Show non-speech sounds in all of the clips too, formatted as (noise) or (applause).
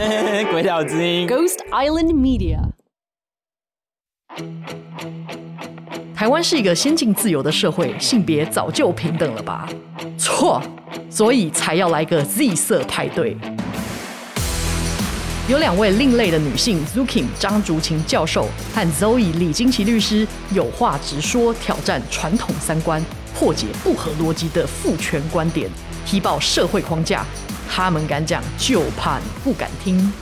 (laughs) 鬼岛之音，Ghost Island Media。台湾是一个先进自由的社会，性别早就平等了吧？错，所以才要来个 Z 色派对。有两位另类的女性，Zukin 张竹琴教授和 Zoe 李金奇律师，有话直说，挑战传统三观，破解不合逻辑的父权观点，踢爆社会框架。他们敢讲，就怕你不敢听。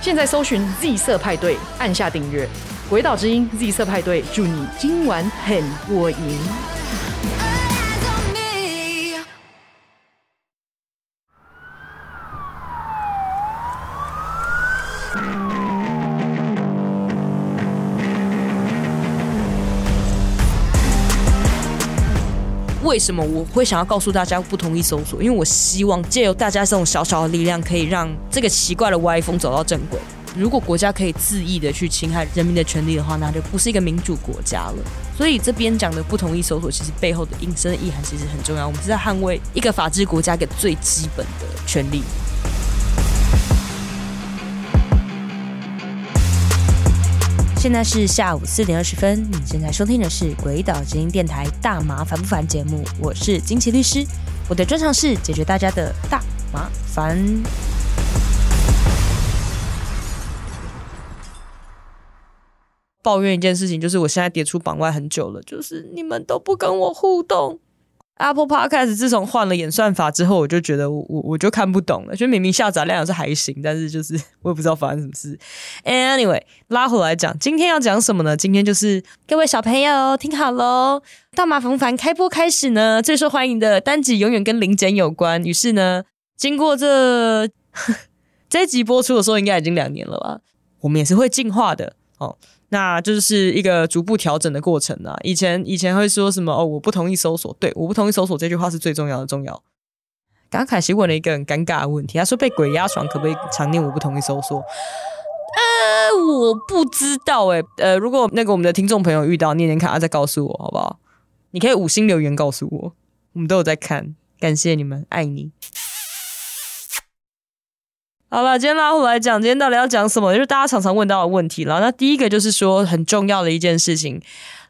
现在搜寻 Z 色派对，按下订阅。鬼岛之音 Z 色派对，祝你今晚很过瘾。为什么我会想要告诉大家不同意搜索？因为我希望借由大家这种小小的力量，可以让这个奇怪的歪风走到正轨。如果国家可以恣意的去侵害人民的权利的话，那就不是一个民主国家了。所以这边讲的不同意搜索，其实背后的隐身的意涵其实很重要。我们是在捍卫一个法治国家一个最基本的权利。现在是下午四点二十分，你现在收听的是《鬼岛之音》电台《大麻烦不烦》节目，我是金奇律师，我的专长是解决大家的大麻烦。抱怨一件事情，就是我现在跌出榜外很久了，就是你们都不跟我互动。Apple Podcast 自从换了演算法之后，我就觉得我我我就看不懂了，就明明下载量是还行，但是就是我也不知道发生什么事。Anyway，拉回来讲，今天要讲什么呢？今天就是各位小朋友听好喽，大麻烦不烦开播开始呢，最受欢迎的单集永远跟零检有关。于是呢，经过这 (laughs) 这集播出的时候，应该已经两年了吧？我们也是会进化的哦。那就是一个逐步调整的过程啊。以前以前会说什么哦，我不同意搜索，对，我不同意搜索这句话是最重要的重要。刚刚凯西问了一个很尴尬的问题，他说被鬼压床可不可以常念我不同意搜索？呃，我不知道诶。呃，如果那个我们的听众朋友遇到念念看，他再告诉我好不好？你可以五星留言告诉我，我们都有在看，感谢你们，爱你。好了，今天拉回来讲，今天到底要讲什么？就是大家常常问到的问题了。那第一个就是说，很重要的一件事情，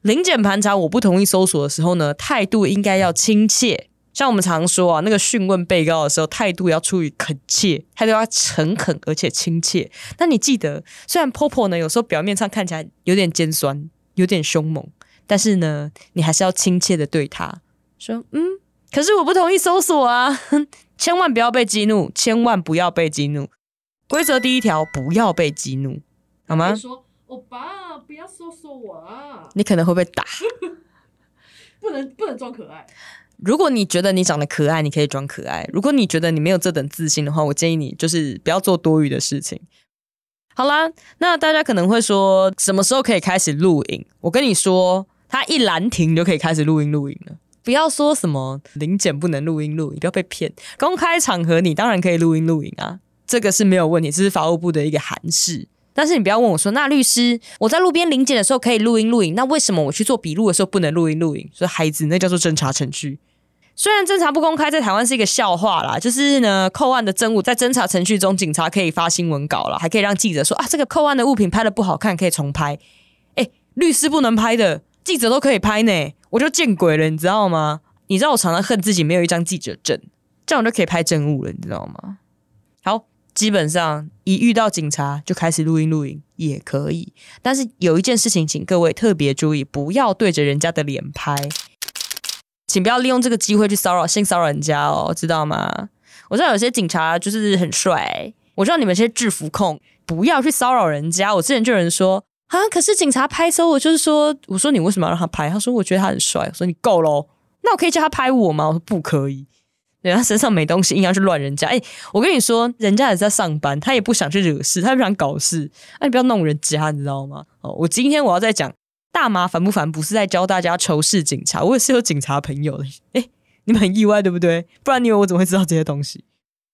临检盘查我不同意搜索的时候呢，态度应该要亲切。像我们常说啊，那个讯问被告的时候，态度要出于恳切，态度要诚恳而且亲切。那你记得，虽然婆婆呢有时候表面上看起来有点尖酸，有点凶猛，但是呢，你还是要亲切的对她说：“嗯，可是我不同意搜索啊。”千万不要被激怒，千万不要被激怒。规则第一条，不要被激怒，好吗？说，欧巴，不要说说我啊！你可能会被打。(laughs) 不能不能装可爱。如果你觉得你长得可爱，你可以装可爱。如果你觉得你没有这等自信的话，我建议你就是不要做多余的事情。好啦，那大家可能会说，什么时候可以开始录影？我跟你说，他一拦停就可以开始录音录影了。不要说什么临检不能录音录影，不要被骗。公开场合你当然可以录音录影啊，这个是没有问题，这是法务部的一个函示。但是你不要问我说，那律师我在路边临检的时候可以录音录影，那为什么我去做笔录的时候不能录音录影？说孩子，那叫做侦查程序。虽然侦查不公开，在台湾是一个笑话啦，就是呢，扣案的证物在侦查程序中，警察可以发新闻稿了，还可以让记者说啊，这个扣案的物品拍得不好看，可以重拍。诶，律师不能拍的，记者都可以拍呢。我就见鬼了，你知道吗？你知道我常常恨自己没有一张记者证，这样我就可以拍证物了，你知道吗？好，基本上一遇到警察就开始录音录影也可以，但是有一件事情，请各位特别注意，不要对着人家的脸拍，请不要利用这个机会去骚扰、性骚扰人家哦，知道吗？我知道有些警察就是很帅，我知道你们这些制服控不要去骚扰人家。我之前就有人说。啊！可是警察拍搜我，就是说，我说你为什么要让他拍？他说我觉得他很帅。我说你够喽，那我可以叫他拍我吗？我说不可以，人家身上没东西，硬要去乱人家。哎，我跟你说，人家也在上班，他也不想去惹事，他也不想搞事。哎，你不要弄人家，你知道吗？哦，我今天我要再讲大麻烦不烦，不是在教大家仇视警察，我也是有警察朋友的。哎，你们很意外对不对？不然你以为我怎么会知道这些东西？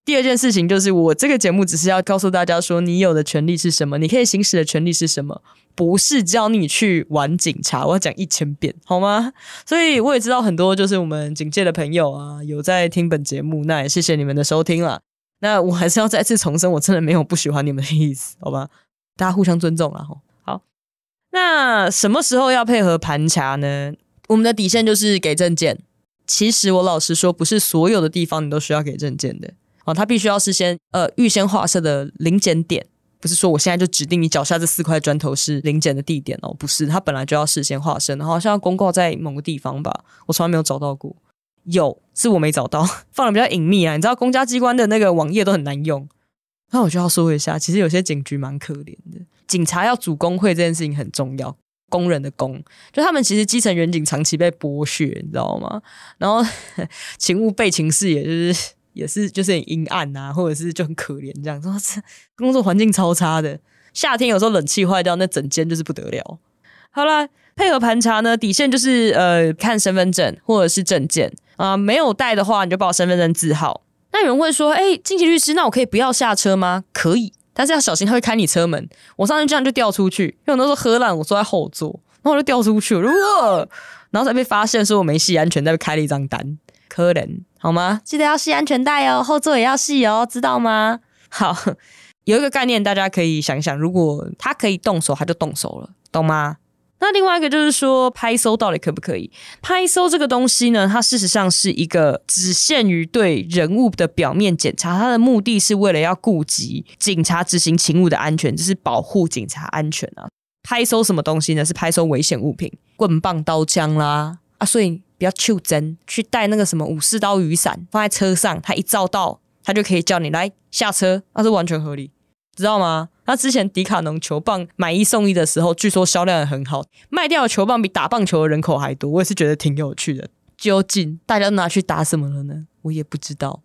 第二件事情就是，我这个节目只是要告诉大家说，你有的权利是什么，你可以行使的权利是什么，不是教你去玩警察。我要讲一千遍，好吗？(laughs) 所以我也知道很多就是我们警界的朋友啊，有在听本节目，那也谢谢你们的收听了。那我还是要再次重申，我真的没有不喜欢你们的意思，好吧？大家互相尊重啦。好，那什么时候要配合盘查呢？我们的底线就是给证件。其实我老实说，不是所有的地方你都需要给证件的哦，他必须要事先呃预先划设的临检点，不是说我现在就指定你脚下这四块砖头是临检的地点哦，不是，他本来就要事先划设，然后好像要公告在某个地方吧，我从来没有找到过，有是我没找到，放的比较隐秘啊，你知道公家机关的那个网页都很难用，那我就要说一下，其实有些警局蛮可怜的，警察要组工会这件事情很重要。工人的工，就他们其实基层员警长期被剥削，你知道吗？然后 (laughs) 勤务备勤室，也就是也是就是很阴暗啊，或者是就很可怜这样，说这工作环境超差的。夏天有时候冷气坏掉，那整间就是不得了。好啦，配合盘查呢，底线就是呃看身份证或者是证件啊、没有带的话你就报身份证字号。那有人会说，哎，经济律师，那我可以不要下车吗？可以。但是要小心，他会开你车门。我上去这样就掉出去，因为我那时候喝烂，我坐在后座，然后我就掉出去了，然后才被发现说我没系安全带，被开了一张单。可怜好吗？记得要系安全带哦，后座也要系哦，知道吗？好，有一个概念，大家可以想一想，如果他可以动手，他就动手了，懂吗？那另外一个就是说，拍搜到底可不可以？拍搜这个东西呢，它事实上是一个只限于对人物的表面检查，它的目的是为了要顾及警察执行勤务的安全，就是保护警察安全啊。拍搜什么东西呢？是拍搜危险物品，棍棒、刀枪啦啊，所以比较求真，去带那个什么武士刀、雨伞放在车上，他一照到，他就可以叫你来下车，那是完全合理，知道吗？那之前迪卡侬球棒买一送一的时候，据说销量也很好，卖掉的球棒比打棒球的人口还多。我也是觉得挺有趣的。究竟大家都拿去打什么了呢？我也不知道。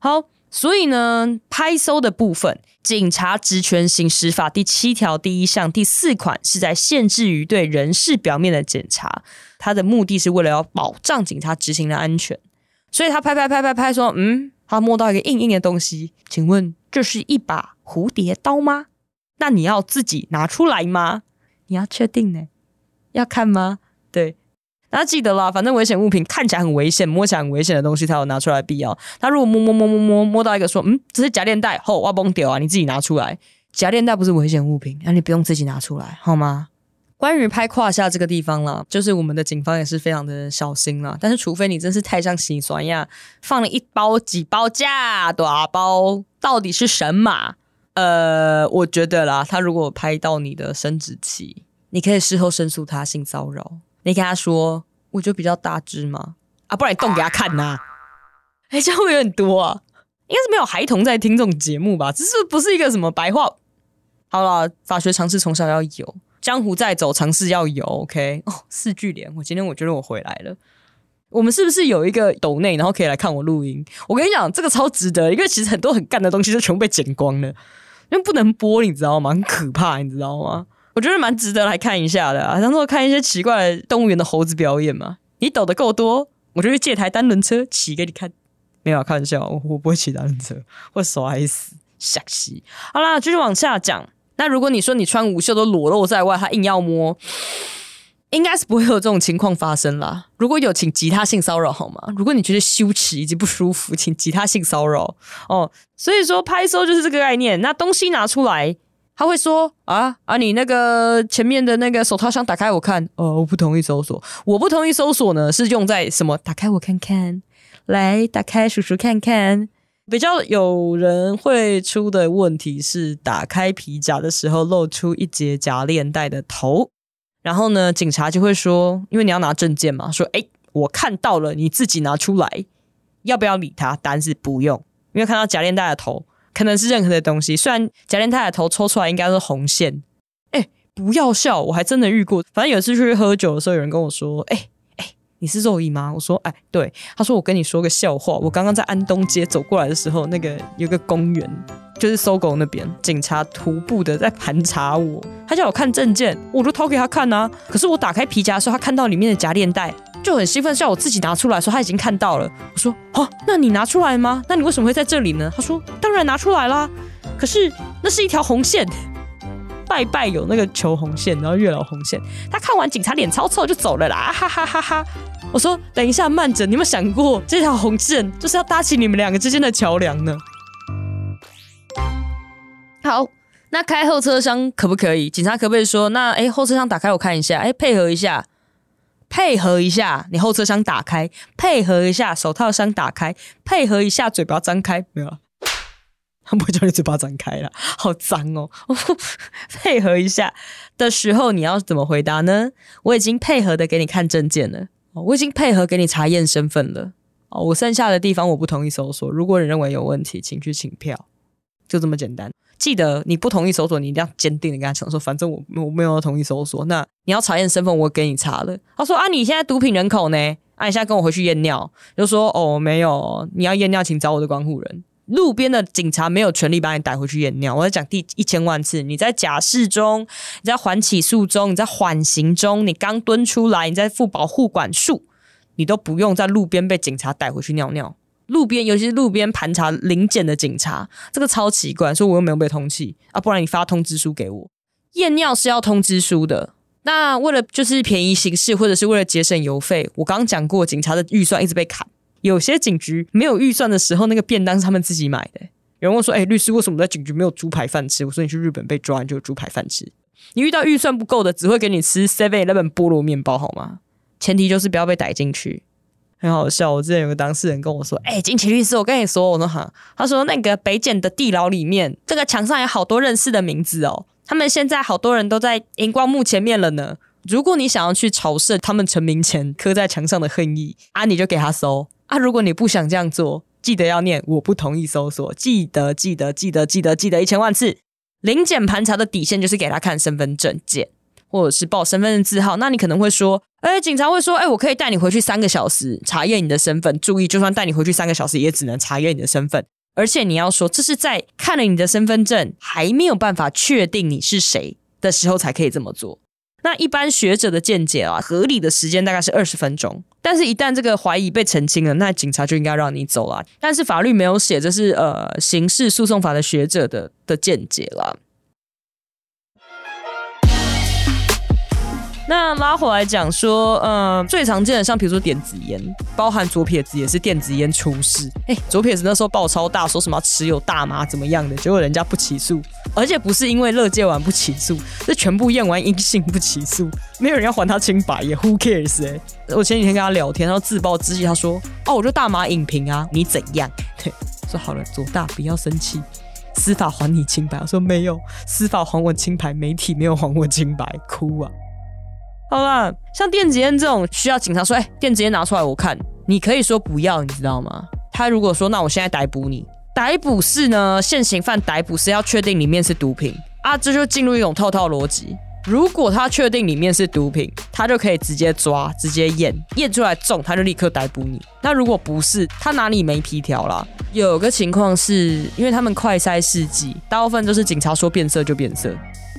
好，所以呢，拍搜的部分，《警察职权行使法》第七条第一项第四款是在限制于对人事表面的检查，它的目的是为了要保障警察执行的安全。所以他拍拍拍拍拍说，嗯，他摸到一个硬硬的东西，请问这是一把？蝴蝶刀吗？那你要自己拿出来吗？你要确定呢？要看吗？对，大家记得啦，反正危险物品看起来很危险，摸起来很危险的东西，才有拿出来必要。他如果摸摸摸摸摸摸到一个说，嗯，这是夹链带，吼，我崩掉啊！你自己拿出来，夹链带不是危险物品，那你不用自己拿出来，好吗？关于拍胯下这个地方啦，就是我们的警方也是非常的小心啦。但是，除非你真是太像洗酸呀，放了一包几包架多包，到底是神马？呃，我觉得啦，他如果拍到你的生殖器，你可以事后申诉他性骚扰。你跟他说，我就比较大只嘛，啊，不然你动给他看呐、啊。哎、欸，这样会有点多啊，应该是没有孩童在听这种节目吧？这是不是一个什么白话？好了，法学常识从小要有，江湖在走，常识要有。OK，哦，四句连，我今天我觉得我回来了。我们是不是有一个抖内，然后可以来看我录音？我跟你讲，这个超值得，因为其实很多很干的东西就全部被剪光了。因为不能播，你知道吗？很可怕，你知道吗？我觉得蛮值得来看一下的啊，当做看一些奇怪的动物园的猴子表演嘛。你抖得够多，我就去借台单轮车骑给你看。没有开玩笑，我不会骑单轮车，(laughs) 会摔死，吓死。好啦，继续往下讲。那如果你说你穿无袖都裸露在外，他硬要摸。应该是不会有这种情况发生啦。如果有，请吉他性骚扰好吗？如果你觉得羞耻以及不舒服，请吉他性骚扰哦。所以说拍收就是这个概念。那东西拿出来，他会说啊啊，你那个前面的那个手套箱打开我看。哦，我不同意搜索。我不同意搜索呢，是用在什么？打开我看看，来打开叔叔看看。比较有人会出的问题是，打开皮夹的时候露出一截夹链带的头。然后呢，警察就会说，因为你要拿证件嘛，说，诶，我看到了，你自己拿出来，要不要理他？答案是不用，因为看到夹链带的头，可能是任何的东西，虽然夹链带的头抽出来应该是红线。诶，不要笑，我还真的遇过，反正有一次出去喝酒的时候，有人跟我说，诶。你是肉姨吗？我说，哎，对。他说，我跟你说个笑话。我刚刚在安东街走过来的时候，那个有个公园，就是搜狗那边，警察徒步的在盘查我。他叫我看证件，我就掏给他看啊。可是我打开皮夹的时候，他看到里面的夹链带，就很兴奋，叫我自己拿出来，说他已经看到了。我说，哦，那你拿出来吗？那你为什么会在这里呢？他说，当然拿出来啦。可是那是一条红线。拜拜有那个求红线，然后月老红线。他看完警察脸超臭就走了啦，哈哈哈哈！我说等一下慢着，你有没有想过这条红线就是要搭起你们两个之间的桥梁呢？好，那开后车厢可不可以？警察可不可以说，那哎，后车厢打开我看一下，哎，配合一下，配合一下，你后车厢打开，配合一下，手套箱打开，配合一下，嘴巴张开，没有了。他不会叫你嘴巴张开了，好脏哦！(laughs) 配合一下的时候，你要怎么回答呢？我已经配合的给你看证件了，我已经配合给你查验身份了。哦，我剩下的地方我不同意搜索。如果你认为有问题，请去请票，就这么简单。记得你不同意搜索，你一定要坚定的跟他讲说，反正我我没有同意搜索。那你要查验身份，我给你查了。他说啊，你现在毒品人口呢？啊，你现在跟我回去验尿。就说哦，没有，你要验尿，请找我的观护人。路边的警察没有权利把你逮回去验尿。我在讲第一千万次，你在假释中，你在缓起诉中，你在缓刑中，你刚蹲出来，你在负保护管束，你都不用在路边被警察逮回去尿尿。路边，尤其是路边盘查临检的警察，这个超奇怪，说我又没有被通缉啊，不然你发通知书给我。验尿是要通知书的。那为了就是便宜行事，或者是为了节省油费，我刚刚讲过，警察的预算一直被砍。有些警局没有预算的时候，那个便当是他们自己买的。有人问说：“哎、律师，为什么在警局没有猪排饭吃？”我说：“你去日本被抓，你就有猪排饭吃。你遇到预算不够的，只会给你吃 Seven Eleven 菠萝面包，好吗？前提就是不要被逮进去。”很好笑。我之前有个当事人跟我说：“哎、金奇律师，我跟你说，我说哈，他说那个北检的地牢里面，这个墙上有好多认识的名字哦。他们现在好多人都在荧光幕前面了呢。如果你想要去朝圣他们成名前刻在墙上的恨意啊，你就给他搜。”啊！如果你不想这样做，记得要念“我不同意搜索”，记得记得记得记得记得一千万次。临检盘查的底线就是给他看身份证件，或者是报身份证字号。那你可能会说：“哎，警察会说，哎，我可以带你回去三个小时查验你的身份。注意，就算带你回去三个小时，也只能查验你的身份。而且你要说，这是在看了你的身份证还没有办法确定你是谁的时候才可以这么做。”那一般学者的见解啊，合理的时间大概是二十分钟，但是，一旦这个怀疑被澄清了，那警察就应该让你走了。但是法律没有写，这是呃刑事诉讼法的学者的的见解了。那拉回来讲说，呃，最常见的像比如说电子烟，包含左撇子也是电子烟出事。哎，左撇子那时候爆超大，说什么持有大麻怎么样的，结果人家不起诉，而且不是因为乐戒完不起诉，是全部验完阴性不起诉，没有人要还他清白耶，Who cares？哎，我前几天跟他聊天，然后自暴自弃，他说，哦，我就大麻影评啊，你怎样？对，(laughs) 说好了，左大不要生气，司法还你清白。我说没有，司法还我清白，媒体没有还我清白，哭啊。好啦，像电子烟这种需要警察说，哎、电子烟拿出来我看，你可以说不要，你知道吗？他如果说，那我现在逮捕你，逮捕是呢，现行犯逮捕是要确定里面是毒品啊，这就进入一种套套逻辑。如果他确定里面是毒品，他就可以直接抓，直接验，验出来中，他就立刻逮捕你。那如果不是，他哪里没皮条啦？有个情况是因为他们快筛试剂，大部分都是警察说变色就变色。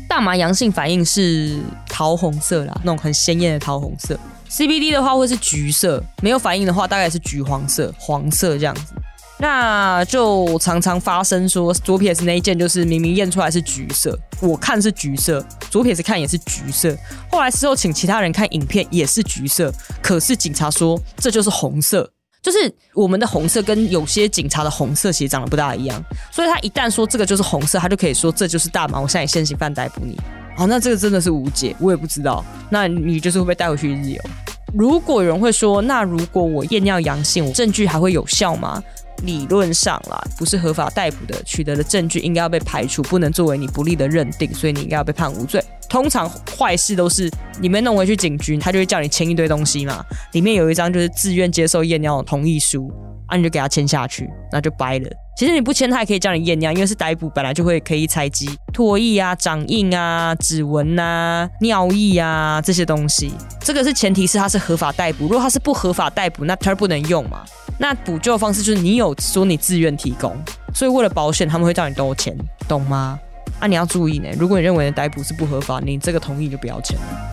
大麻阳性反应是桃红色啦，那种很鲜艳的桃红色。CBD 的话会是橘色，没有反应的话大概是橘黄色、黄色这样子。那就常常发生说左撇子那一件就是明明验出来是橘色，我看是橘色，左撇子看也是橘色。后来事后请其他人看影片也是橘色，可是警察说这就是红色。就是我们的红色跟有些警察的红色其实长得不大一样，所以他一旦说这个就是红色，他就可以说这就是大麻。我现在以现行犯逮捕你，好，那这个真的是无解，我也不知道。那你就是会被带回去日游。如果有人会说，那如果我验尿阳性，我证据还会有效吗？理论上啦，不是合法逮捕的取得的证据应该要被排除，不能作为你不利的认定，所以你应该要被判无罪。通常坏事都是你没弄回去警局，他就会叫你签一堆东西嘛，里面有一张就是自愿接受验尿的同意书，啊，你就给他签下去，那就掰了。其实你不签，他也可以叫你验尿，因为是逮捕，本来就会可以采集唾液啊、掌印啊、指纹啊、尿液啊这些东西。这个是前提是他是合法逮捕，如果他是不合法逮捕，那他不能用嘛。那补救方式就是你有说你自愿提供，所以为了保险，他们会叫你多钱，懂吗？啊，你要注意呢，如果你认为逮捕是不合法，你这个同意就不要签了。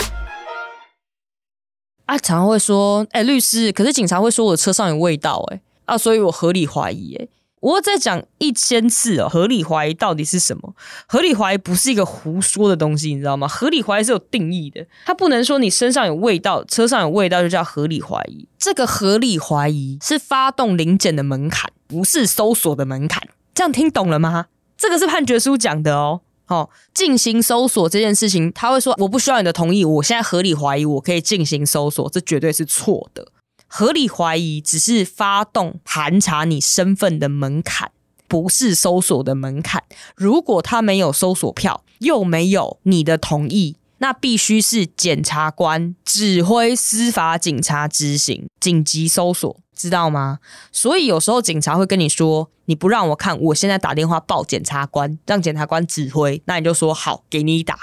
啊，常常会说，哎，律师，可是警察会说我车上有味道，哎，啊，所以我合理怀疑，哎。我再讲一千次哦，合理怀疑到底是什么？合理怀疑不是一个胡说的东西，你知道吗？合理怀疑是有定义的，它不能说你身上有味道，车上有味道就叫合理怀疑。这个合理怀疑是发动临检的门槛，不是搜索的门槛。这样听懂了吗？这个是判决书讲的哦。哦，进行搜索这件事情，他会说我不需要你的同意，我现在合理怀疑我可以进行搜索，这绝对是错的。合理怀疑只是发动盘查你身份的门槛，不是搜索的门槛。如果他没有搜索票，又没有你的同意，那必须是检察官指挥司法警察执行紧急搜索，知道吗？所以有时候警察会跟你说，你不让我看，我现在打电话报检察官，让检察官指挥，那你就说好，给你打。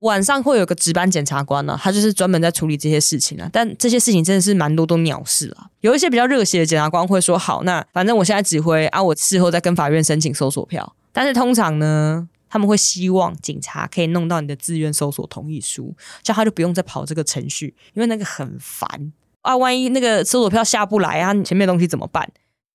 晚上会有个值班检察官呢、他就是专门在处理这些事情啊。但这些事情真的是蛮多都鸟事啊。有一些比较热血的检察官会说：“好，那反正我现在指挥啊，我事后再跟法院申请搜索票。”但是通常呢，他们会希望警察可以弄到你的自愿搜索同意书，这样他就不用再跑这个程序，因为那个很烦啊。万一那个搜索票下不来啊，前面的东西怎么办？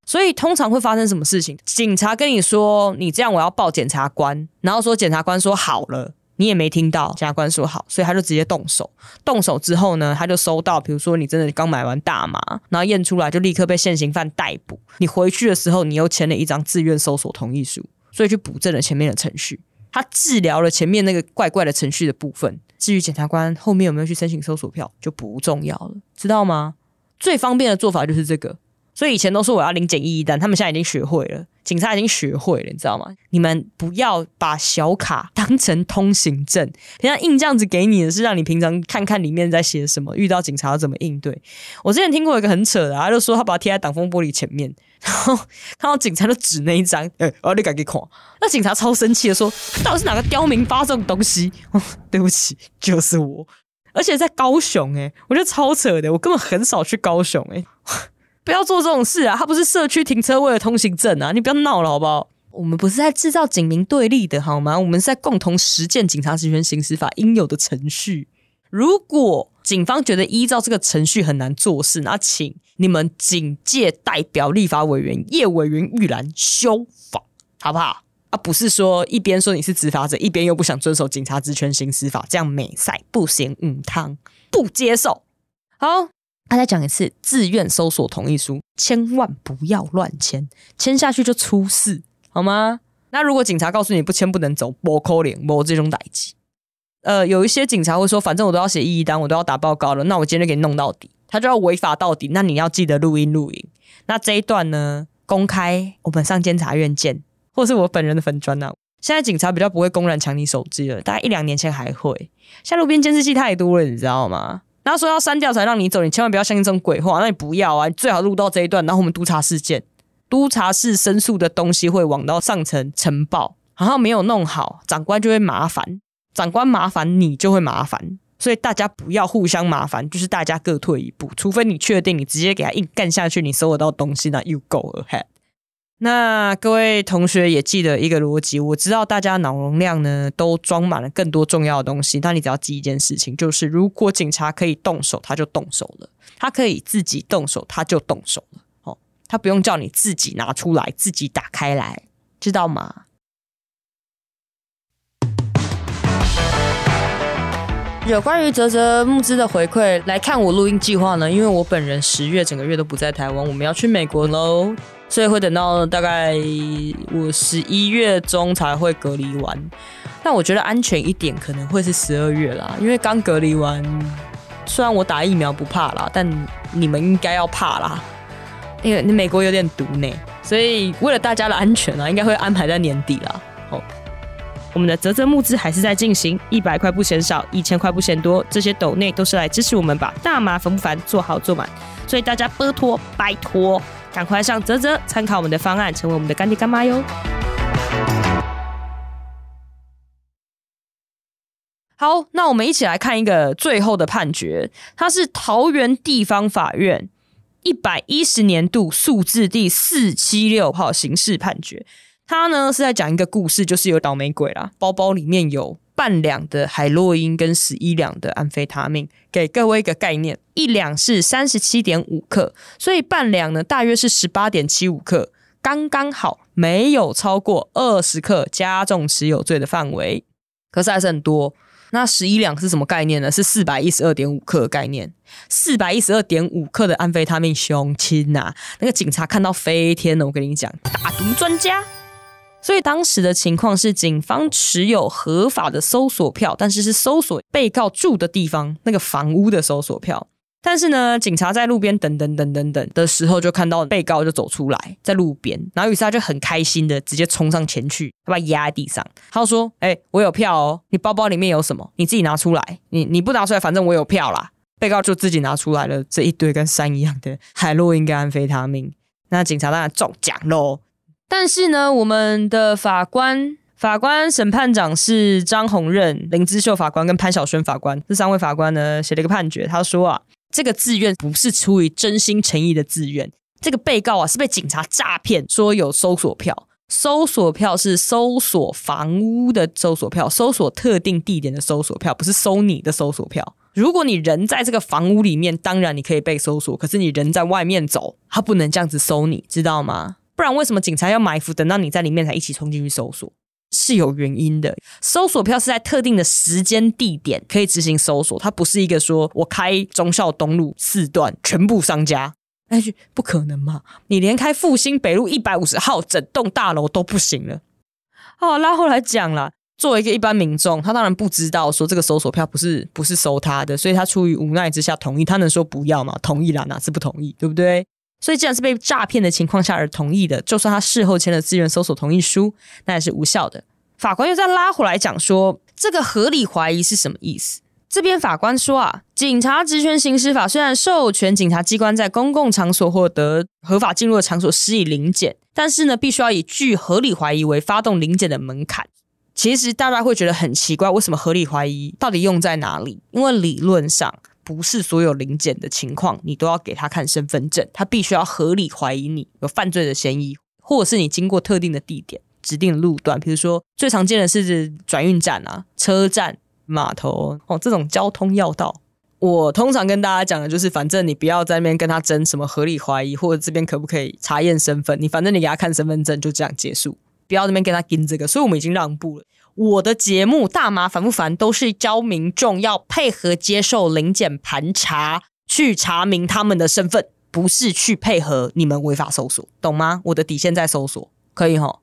所以通常会发生什么事情？警察跟你说：“你这样我要报检察官。”然后说检察官说：“好了。”你也没听到检察官说好，所以他就直接动手。动手之后呢，他就收到，比如说你真的刚买完大麻，然后验出来就立刻被现行犯逮捕。你回去的时候，你又签了一张自愿搜索同意书，所以去补正了前面的程序。他治疗了前面那个怪怪的程序的部分。至于检察官后面有没有去申请搜索票，就不重要了，知道吗？最方便的做法就是这个。所以以前都说我要领检疫单，他们现在已经学会了。警察已经学会了，你知道吗？你们不要把小卡当成通行证，平常印这样子给你的是让你平常看看里面在写什么，遇到警察要怎么应对。我之前听过一个很扯的，他就说他把它贴在挡风玻璃前面，然后看到警察就指那一张，哎、欸，我你赶紧看。那警察超生气的说，到底是哪个刁民发这种东西？对不起，就是我，而且在高雄，诶，我觉得超扯的，我根本很少去高雄，诶。不要做这种事啊！它不是社区停车位的通行证啊！你不要闹了好不好？我们不是在制造警民对立的好吗？我们是在共同实践警察职权行使法应有的程序。如果警方觉得依照这个程序很难做事，那请你们警界代表立法委员叶委员玉兰修法，好不好？啊，不是说一边说你是执法者，一边又不想遵守警察职权行使法，这样美赛不行，嗯，汤不接受。好。他再讲一次，自愿搜索同意书，千万不要乱签，签下去就出事，好吗？那如果警察告诉你不签不能走，不可能，没这种代志。呃，有一些警察会说，反正我都要写异议单，我都要打报告了，那我今天就给你弄到底，他就要违法到底。那你要记得录音录影。那这一段呢，公开，我们上监察院见，或是我本人的粉专啊。现在警察比较不会公然抢你手机了，大概一两年前还会。现在路边监视器太多了，你知道吗？然后说要删掉才让你走，你千万不要相信这种鬼话。那你不要啊，你最好录到这一段，然后我们督察事件。督察室申诉的东西会往到上层呈报，然后没有弄好，长官就会麻烦，长官麻烦你就会麻烦，所以大家不要互相麻烦，就是大家各退一步，除非你确定你直接给他硬干下去，你收得到东西，那 you go ahead。那各位同学也记得一个逻辑，我知道大家脑容量呢都装满了更多重要的东西，但你只要记一件事情，就是如果警察可以动手，他就动手了；他可以自己动手，他就动手了。哦，他不用叫你自己拿出来，自己打开来，知道吗？有关于泽泽募资的回馈，来看我录音计划呢，因为我本人十月整个月都不在台湾，我们要去美国喽。所以会等到大概我十一月中才会隔离完，但我觉得安全一点可能会是十二月啦，因为刚隔离完，虽然我打疫苗不怕啦，但你们应该要怕啦，因为美国有点毒呢，所以为了大家的安全啊，应该会安排在年底啦。哦，我们的泽泽募资还是在进行，一百块不嫌少，一千块不嫌多，这些抖内都是来支持我们把大麻烦不烦做好做满，所以大家拜托拜托。赶快上啧啧参考我们的方案，成为我们的干爹干妈哟！好，那我们一起来看一个最后的判决，它是桃园地方法院一百一十年度数字第四七六号刑事判决。它呢是在讲一个故事，就是有倒霉鬼啦，包包里面有。半两的海洛因跟十一两的安非他命，给各位一个概念，一两是三十七点五克，所以半两呢大约是十八点七五克，刚刚好，没有超过二十克加重持有罪的范围，可是还是很多。那十一两是什么概念呢？是四百一十二点五克的概念，四百一十二点五克的安非他命凶亲呐，那个警察看到飞天了，我跟你讲，打毒专家。所以当时的情况是，警方持有合法的搜索票，但是是搜索被告住的地方那个房屋的搜索票。但是呢，警察在路边等等等等等的时候，就看到被告就走出来，在路边，然后于是他就很开心的直接冲上前去，他把他压在地上，他就说：“哎、我有票哦，你包包里面有什么？你自己拿出来，你你不拿出来，反正我有票啦。”被告就自己拿出来了这一堆跟山一样的海洛因跟安非他命，那警察当然中奖喽。但是呢，我们的法官、法官审判长是张宏任、林之秀法官跟潘晓萱法官，这三位法官呢写了一个判决，他说啊。这个自愿不是出于真心诚意的自愿，这个被告啊是被警察诈骗，说有搜索票，搜索票是搜索房屋的搜索票，搜索特定地点的搜索票，不是搜你的搜索票。如果你人在这个房屋里面，当然你可以被搜索，可是你人在外面走，他不能这样子搜你，知道吗？不然为什么警察要埋伏，等到你在里面才一起冲进去搜索？是有原因的，搜索票是在特定的时间地点可以执行搜索，它不是一个说我开忠孝东路四段全部商家，哎，不可能嘛？你连开复兴北路一百五十号整栋大楼都不行了。好，拉后来讲了，作为一个一般民众，他当然不知道说这个搜索票不是不是搜他的，所以他出于无奈之下同意，他能说不要吗？同意啦，哪次不同意？对不对？所以，既然是被诈骗的情况下而同意的，就算他事后签了自愿搜索同意书，那也是无效的。法官又再拉回来讲说，这个合理怀疑是什么意思？这边法官说啊，警察职权行使法虽然授权警察机关在公共场所获得合法进入的场所施以临检，但是呢，必须要以具合理怀疑为发动临检的门槛。其实大家会觉得很奇怪，为什么合理怀疑到底用在哪里？因为理论上。不是所有临检的情况，你都要给他看身份证，他必须要合理怀疑你有犯罪的嫌疑，或者是你经过特定的地点、指定的路段，比如说最常见的是转运站啊、车站、码头哦，这种交通要道。我通常跟大家讲的就是，反正你不要在那边跟他争什么合理怀疑，或者这边可不可以查验身份，你反正你给他看身份证，就这样结束，不要在那边跟他跟这个。所以我们已经让步了。我的节目大麻烦不烦，都是教民众要配合接受临检盘查，去查明他们的身份，不是去配合你们违法搜索，懂吗？我的底线在搜索，可以吼。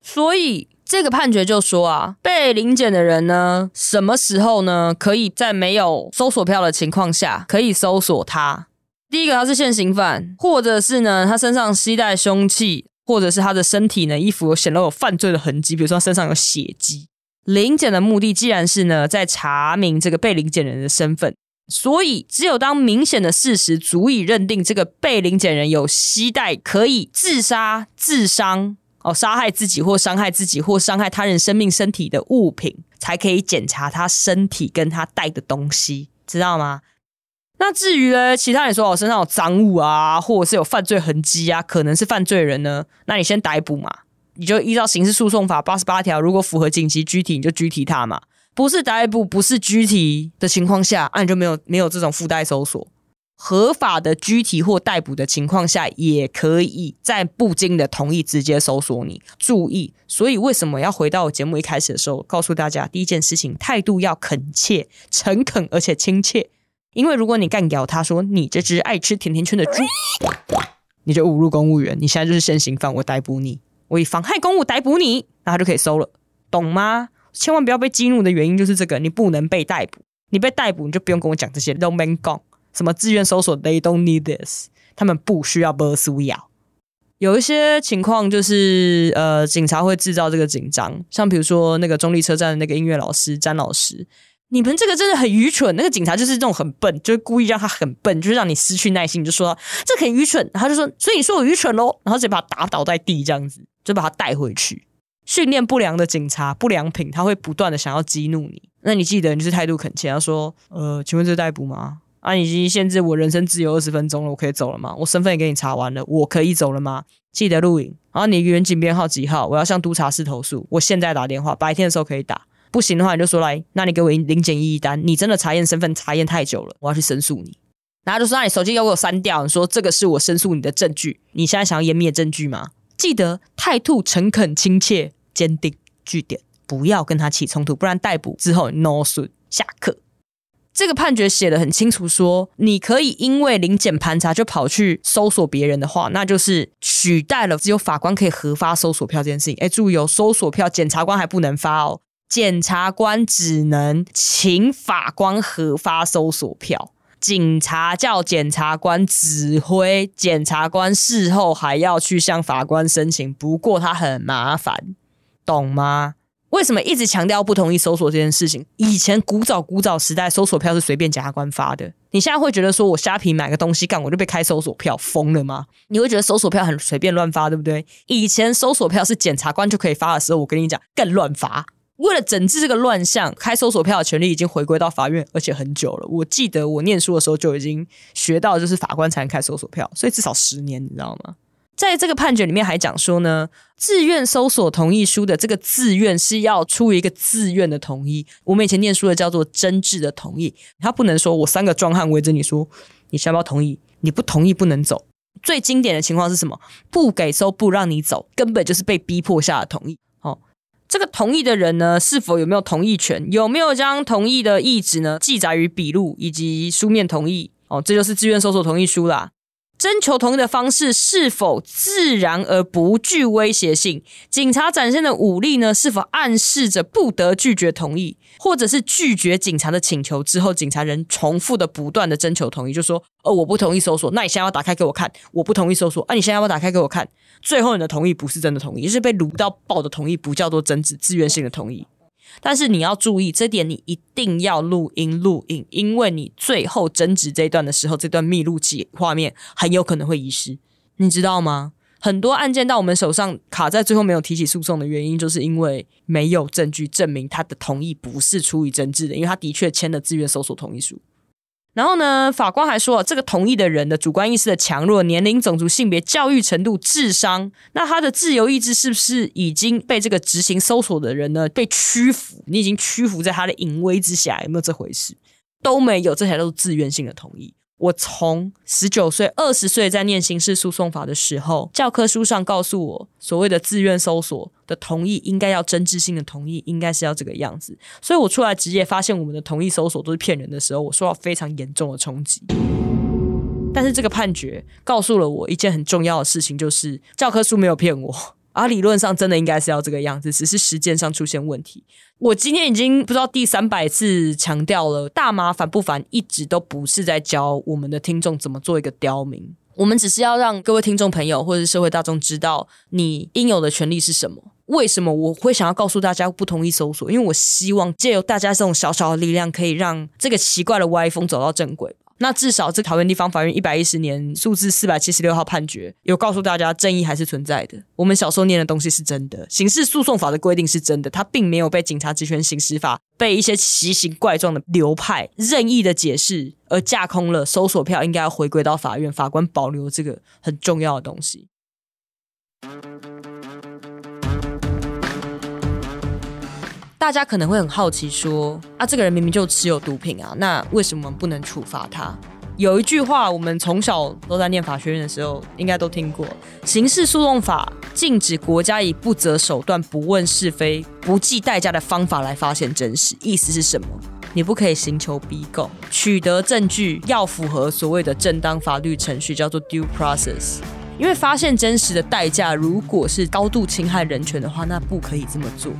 所以这个判决就说啊，被临检的人呢，什么时候呢，可以在没有搜索票的情况下，可以搜索他？第一个，他是现行犯，或者是呢，他身上携带凶器。或者是他的身体呢，衣服有显露有犯罪的痕迹，比如说他身上有血迹。临检的目的既然是呢，在查明这个被临检人的身份，所以只有当明显的事实足以认定这个被临检人有携带可以自杀、自伤、哦杀害自己或伤害自己或伤害他人生命、身体的物品，才可以检查他身体跟他带的东西，知道吗？那至于呢，其他人说我身上有赃物啊，或者是有犯罪痕迹啊，可能是犯罪人呢，那你先逮捕嘛，你就依照刑事诉讼法八十八条，如果符合紧急拘提，你就拘提他嘛。不是逮捕，不是拘提的情况下，那、你就没有没有这种附带搜索。合法的拘提或逮捕的情况下，也可以在不经的同意直接搜索你。注意，所以为什么要回到我节目一开始的时候，告诉大家第一件事情，态度要恳切、诚恳而且亲切。因为如果你干掉他说，你这只爱吃甜甜圈的猪，(laughs) 你就侮辱公务员，你现在就是现行犯，我逮捕你，我以妨害公务逮捕你，那他就可以收了，懂吗？千万不要被激怒的原因就是这个，你不能被逮捕，你被逮捕你就不用跟我讲这些，don't make 什么自愿搜索，they don't need this，他们不需要被收要。有一些情况就是，呃，警察会制造这个紧张，像比如说那个中立车站的那个音乐老师詹老师。你们这个真的很愚蠢，那个警察就是这种很笨，就是故意让他很笨，就是让你失去耐心，就说这很愚蠢，然后就说，所以你说我愚蠢咯，然后直接把他打倒在地，这样子就把他带回去。训练不良的警察不良品，他会不断的想要激怒你。那你记得你是态度恳切，他说，呃，请问这是逮捕吗？啊，已经限制我人身自由二十分钟了，我可以走了吗？我身份也给你查完了，我可以走了吗？记得录影。然后你员警编号几号？我要向督察室投诉。我现在打电话，白天的时候可以打。不行的话，你就说来，那你给我零检异议单。你真的查验身份查验太久了，我要去申诉你。然后就说，那你手机要给我删掉。你说这个是我申诉你的证据。你现在想要湮灭证据吗？记得态度诚恳、亲切、坚定。据点，不要跟他起冲突，不然逮捕之后 no 损。下课。这个判决写得很清楚说，你可以因为零检盘查就跑去搜索别人的话，那就是取代了只有法官可以核发搜索票这件事情。哎，注意哦，搜索票检察官还不能发哦，检察官只能请法官核发搜索票。警察叫检察官指挥，检察官事后还要去向法官申请，不过他很麻烦，懂吗？为什么一直强调不同意搜索这件事情？以前古早古早时代，搜索票是随便检察官发的。你现在会觉得说，我虾皮买个东西干，我就被开搜索票，疯了吗？你会觉得搜索票很随便乱发，对不对？以前搜索票是检察官就可以发的时候，我跟你讲，更乱发。为了整治这个乱象，开搜索票的权利已经回归到法院，而且很久了。我记得我念书的时候就已经学到，就是法官才能开搜索票，所以至少十年，你知道吗？在这个判决里面还讲说呢，自愿搜索同意书的这个自愿是要出于一个自愿的同意。我们以前念书的叫做真挚的同意，他不能说我三个壮汉围着你说，你要不要同意？你不同意不能走。最经典的情况是什么？不给搜不让你走，根本就是被逼迫下的同意。这个同意的人呢，是否有没有同意权？有没有将同意的意志呢记载于笔录以及书面同意？哦，这就是自愿搜索同意书啦。征求同意的方式是否自然而不具威胁性？警察展现的武力呢，是否暗示着不得拒绝同意，或者是拒绝警察的请求之后，警察仍重复的不断的征求同意，就说：“哦，我不同意搜索，那你现在要打开给我看。”我不同意搜索，啊，你现在要不要打开给我看？最后你的同意不是真的同意，是被撸到爆的同意，不叫做真挚自愿性的同意。但是你要注意这点，你一定要录音录影，因为你最后争执这一段的时候，这段密录器画面很有可能会遗失，你知道吗？很多案件到我们手上卡在最后没有提起诉讼的原因，就是因为没有证据证明他的同意不是出于争执的，因为他的确签了自愿搜索同意书。然后呢，法官还说，这个同意的人的主观意识的强弱、年龄、种族、性别、教育程度、智商，那他的自由意志是不是已经被这个执行搜索的人呢被屈服？你已经屈服在他的淫威之下，有没有这回事？都没有，这才都是自愿性的同意。我从十九岁、二十岁在念刑事诉讼法的时候，教科书上告诉我，所谓的自愿搜索的同意，应该要真挚性的同意，应该是要这个样子。所以我出来职业，发现我们的同意搜索都是骗人的时候，我受到非常严重的冲击。但是这个判决告诉了我一件很重要的事情，就是教科书没有骗我。啊，理论上真的应该是要这个样子，只是实践上出现问题。我今天已经不知道第三百次强调了，大麻烦不烦，一直都不是在教我们的听众怎么做一个刁民。我们只是要让各位听众朋友或者是社会大众知道，你应有的权利是什么。为什么我会想要告诉大家不同意搜索？因为我希望借由大家这种小小的力量，可以让这个奇怪的歪风走到正轨。那至少这桃园地方法院一百一十年数字四百七十六号判决有告诉大家，正义还是存在的。我们小时候念的东西是真的，刑事诉讼法的规定是真的，它并没有被警察职权行使法被一些奇形怪状的流派任意的解释而架空了。搜索票应该要回归到法院，法官保留这个很重要的东西。大家可能会很好奇说啊，这个人明明就持有毒品啊，那为什么不能处罚他？有一句话，我们从小都在念法学院的时候应该都听过：刑事诉讼法禁止国家以不择手段、不问是非、不计代价的方法来发现真实。意思是什么？你不可以刑求逼供，取得证据要符合所谓的正当法律程序，叫做 due process。因为发现真实的代价，如果是高度侵害人权的话，那不可以这么做。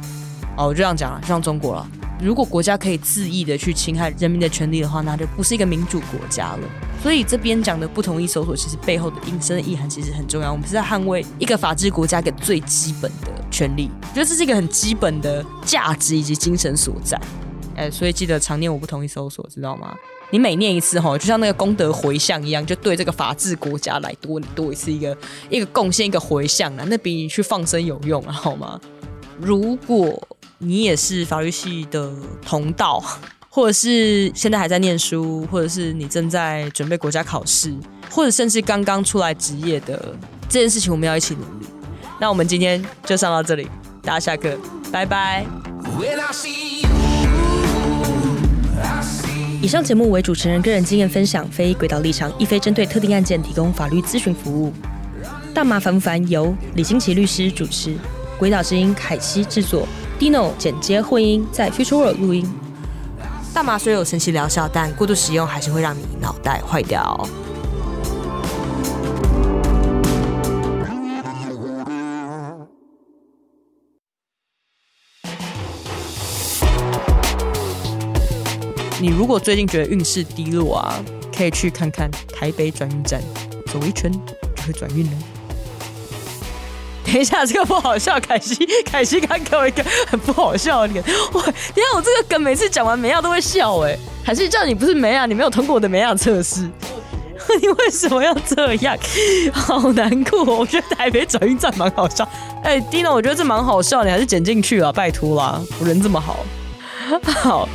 哦，我就这样讲了，像中国了。如果国家可以恣意的去侵害人民的权利的话，那就不是一个民主国家了。所以这边讲的不同意搜索，其实背后的引申的意涵其实很重要。我们是在捍卫一个法治国家一个最基本的权利，我觉得这是一个很基本的价值以及精神所在。哎，所以记得常念我不同意搜索，知道吗？你每念一次哈，就像那个功德回向一样，就对这个法治国家来多多一次一个一个贡献一个回向啊，那比你去放生有用啊，好吗？如果你也是法律系的同道，(laughs) 或者是现在还在念书，或者是你正在准备国家考试，或者甚至刚刚出来职业的这件事情，我们要一起努力。那我们今天就上到这里，大家下课，拜拜。以上节目为主持人个人经验分享，非轨道立场，亦非针对特定案件提供法律咨询服务。大麻烦不烦？由李新奇律师主持，轨道之音凯西制作。Dino 剪接混音，在 Future World 录音。大麻虽有神奇疗效，但过度使用还是会让你脑袋坏掉哦。你如果最近觉得运势低落啊，可以去看看台北转运站，走一圈就会转运了。等一下，这个不好笑，凯西，凯西刚给我一个很不好笑的脸。我，等一下我这个梗每次讲完梅亚都会笑哎，还是叫你不是梅亚，你没有通过我的梅亚测试，(laughs) 你为什么要这样？好难过，我觉得台北转运站蛮好笑。哎，Dino，我觉得这蛮好笑，你还是剪进去啊，拜托啦，我人这么好，好。